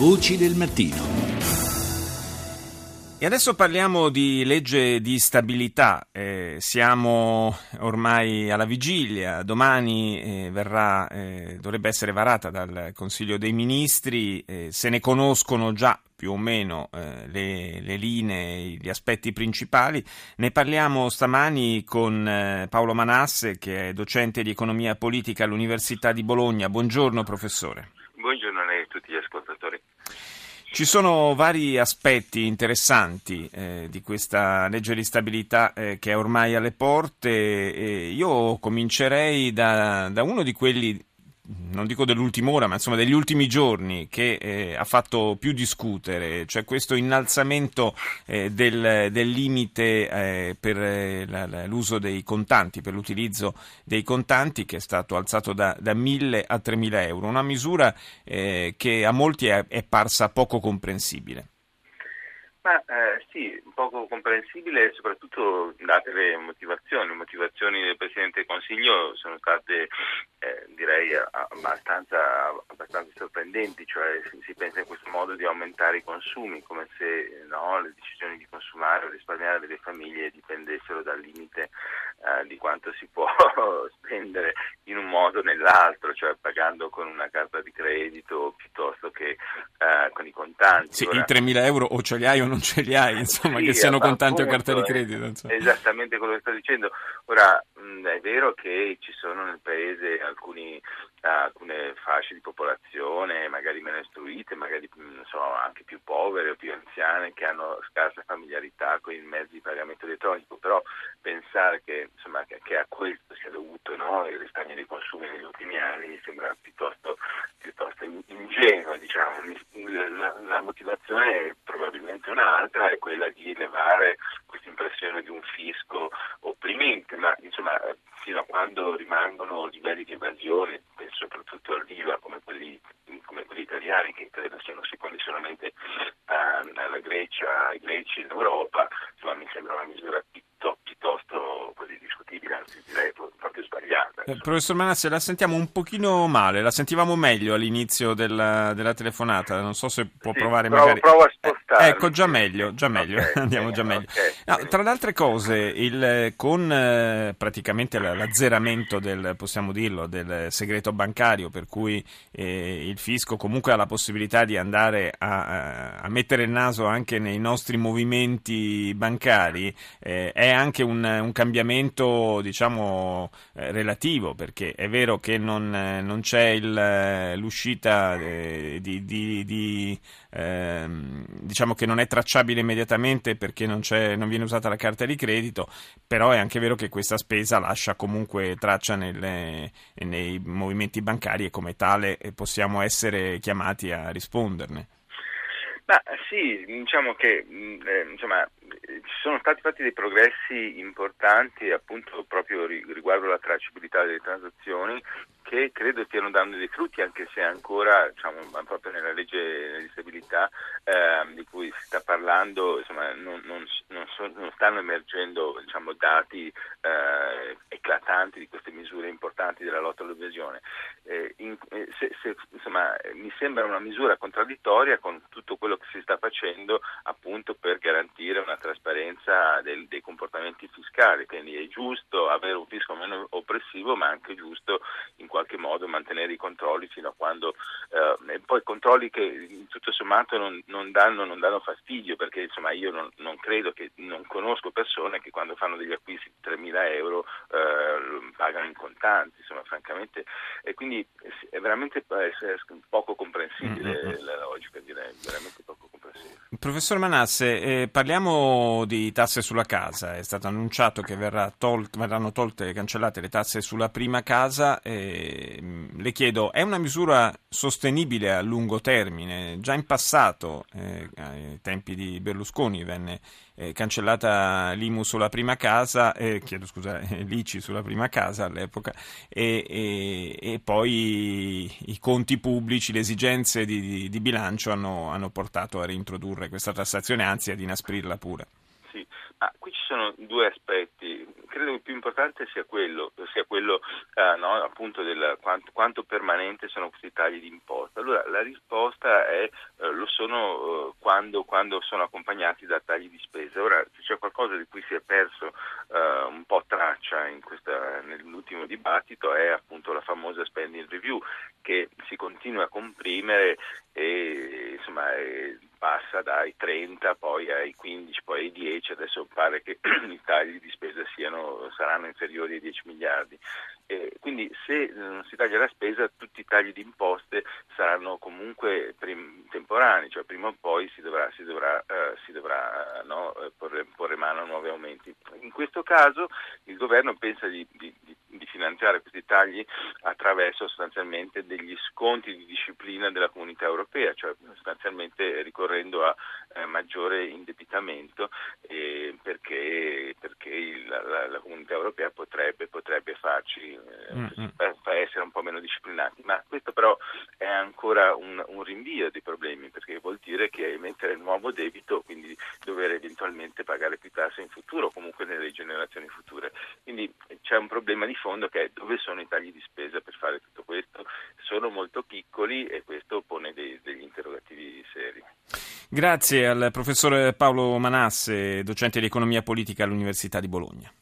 Voci del mattino. E adesso parliamo di legge di stabilità. Eh, siamo ormai alla vigilia. Domani eh, verrà, eh, dovrebbe essere varata dal Consiglio dei Ministri. Eh, se ne conoscono già più o meno eh, le, le, linee, gli aspetti principali. Ne parliamo stamani con eh, Paolo Manasse, che è docente di economia politica all'Università di Bologna. Buongiorno professore. Buongiorno a lei e a tutti gli ascoltatori. Ci sono vari aspetti interessanti eh, di questa legge di stabilità eh, che è ormai alle porte. io comincerei da, da uno di quelli non dico dell'ultima ora, ma insomma degli ultimi giorni che eh, ha fatto più discutere, cioè questo innalzamento eh, del, del, limite eh, per eh, la, l'uso dei contanti, per l'utilizzo dei contanti che è stato alzato da, da 1.000 a 3.000 euro, una misura eh, che a molti è, è parsa poco comprensibile. Ma eh, sì, poco comprensibile soprattutto date le motivazioni. Le motivazioni del Presidente del Consiglio sono state direi abbastanza, abbastanza, sorprendenti, cioè si pensa in questo modo di aumentare i consumi, come se no, le decisioni di consumare o risparmiare delle famiglie dipendessero dal limite eh, di quanto si può spendere in un modo o nell'altro, cioè pagando con una carta di credito piuttosto che eh, con i contanti. Sì, Ora, i 3.000 euro o ce li hai o non ce li hai, insomma, sì, che siano contanti o carta di credito. Insomma. Esattamente quello che sto dicendo. Ora, mh, è vero che ci sono nel paese alcuni, alcune fasce di popolazione, magari meno istruite, magari so, anche più povere o più anziane, che hanno scarsa familiarità con i mezzi di pagamento elettronico, però pensare che, insomma, che, che a questo sia dovuto no, il risparmio dei consumi negli ultimi anni mi sembra piuttosto, piuttosto ingenuo. Diciamo. La, la motivazione è probabilmente un'altra, è quella di levare questa impressione di un fisco opprimente, ma insomma, fino a quando rimangono penso soprattutto all'IVA come quelli, come quelli italiani, che credo siano secondi solamente alla Grecia, ai greci in Europa, insomma, mi sembra una misura piuttosto così discutibile, anzi direi proprio sbagliata. Eh, professor Manassi, la sentiamo un pochino male, la sentivamo meglio all'inizio della, della telefonata, non so se può sì, provare provo, magari... Provo a spostare. Eh, ecco, già meglio, già meglio, okay, andiamo già meglio. Okay, no, tra le altre cose, il, con eh, praticamente l'azzeramento del, possiamo dirlo, del segreto bancario, per cui eh, il fisco comunque ha la possibilità di andare a, a mettere il naso anche nei nostri movimenti bancari, eh, è anche un, un cambiamento, diciamo, eh, relativo, perché è vero che non, non c'è il, l'uscita eh, di, di, di ehm, diciamo che non è tracciabile immediatamente perché non, non, viene usata la carta di credito, però è anche vero che questa spesa lascia comunque traccia nelle, nei movimenti bancari e come tale possiamo essere chiamati a risponderne. Ma sì, diciamo che eh, insomma, ci sono stati fatti dei progressi importanti appunto proprio riguardo la tracciabilità delle transazioni che credo stiano dando dei frutti anche se ancora diciamo, proprio nella legge di stabilità eh, di cui si sta parlando insomma, non, non, non, so, non, stanno emergendo diciamo, dati eh, eclatanti di queste misure importanti della lotta all'evasione. Eh, in, eh, se, se, insomma, mi sembra una misura contraddittoria con tutto quello che si sta facendo appunto per garantire una trasparenza del, dei comportamenti fiscali, quindi è giusto avere un fisco meno oppressivo ma anche giusto in qualche modo mantenere i controlli fino a quando eh, poi controlli che tutto sommato non, non, danno, non danno, fastidio perché insomma io non, non, credo che non conosco persone che quando fanno degli acquisti di 3.000 euro eh, pagano in contanti insomma francamente e quindi è veramente poco comprensibile mm-hmm. la logica direi veramente poco Professor Manasse, eh, parliamo di tasse sulla casa. È stato annunciato che verrà tolt- verranno tolte e cancellate le tasse sulla prima casa. Eh, le chiedo, è una misura sostenibile lungo termine? Già in passato, eh, ai tempi di Berlusconi, venne eh, cancellata l'IMU sulla prima casa, eh, chiedo scusa, l'ICI sulla prima casa all'epoca, e, e, e poi i conti pubblici, le esigenze di, di, di bilancio hanno, hanno portato a reintrodurre questa tassazione, anzi ad inasprirla pure. Sì, Ah, qui ci sono due aspetti, credo che il più importante sia quello, sia quello eh, no, appunto del quanto, quanto, permanente sono questi tagli di imposta. Allora la risposta è eh, lo sono eh, quando, quando, sono accompagnati da tagli di spesa. Ora se c'è qualcosa di cui si è perso eh, un po' traccia questa, nell'ultimo dibattito è appunto la famosa spending review che si continua a comprimere e insomma passa dai 30 poi ai 15 poi ai 10 adesso pare che i tagli di spesa siano, saranno inferiori ai 10 miliardi. Eh, quindi se non si taglia la spesa tutti i tagli di imposte saranno comunque prim- temporanei cioè prima o poi si dovrà, si dovrà, eh, si dovrà no, porre, porre, mano a nuovi aumenti. In questo caso il governo pensa di di finanziare questi tagli attraverso sostanzialmente degli sconti di disciplina della comunità europea, cioè sostanzialmente ricorrendo a eh, maggiore indebitamento eh, perché, perché il, la, la, comunità europea potrebbe, potrebbe farci eh, mm-hmm. essere un po' meno disciplinati. Ma questo però è ancora un, un rinvio dei problemi perché vuol dire che emettere nuovo debito, quindi dover eventualmente pagare più tasse in futuro, comunque nelle generazioni future. Quindi c'è un problema di fondo che è dove sono i tagli di spesa per fare tutto questo. Sono molto piccoli e questo pone dei, degli interrogativi seri. Grazie al professor Paolo Manasse, docente di economia politica all'Università di Bologna.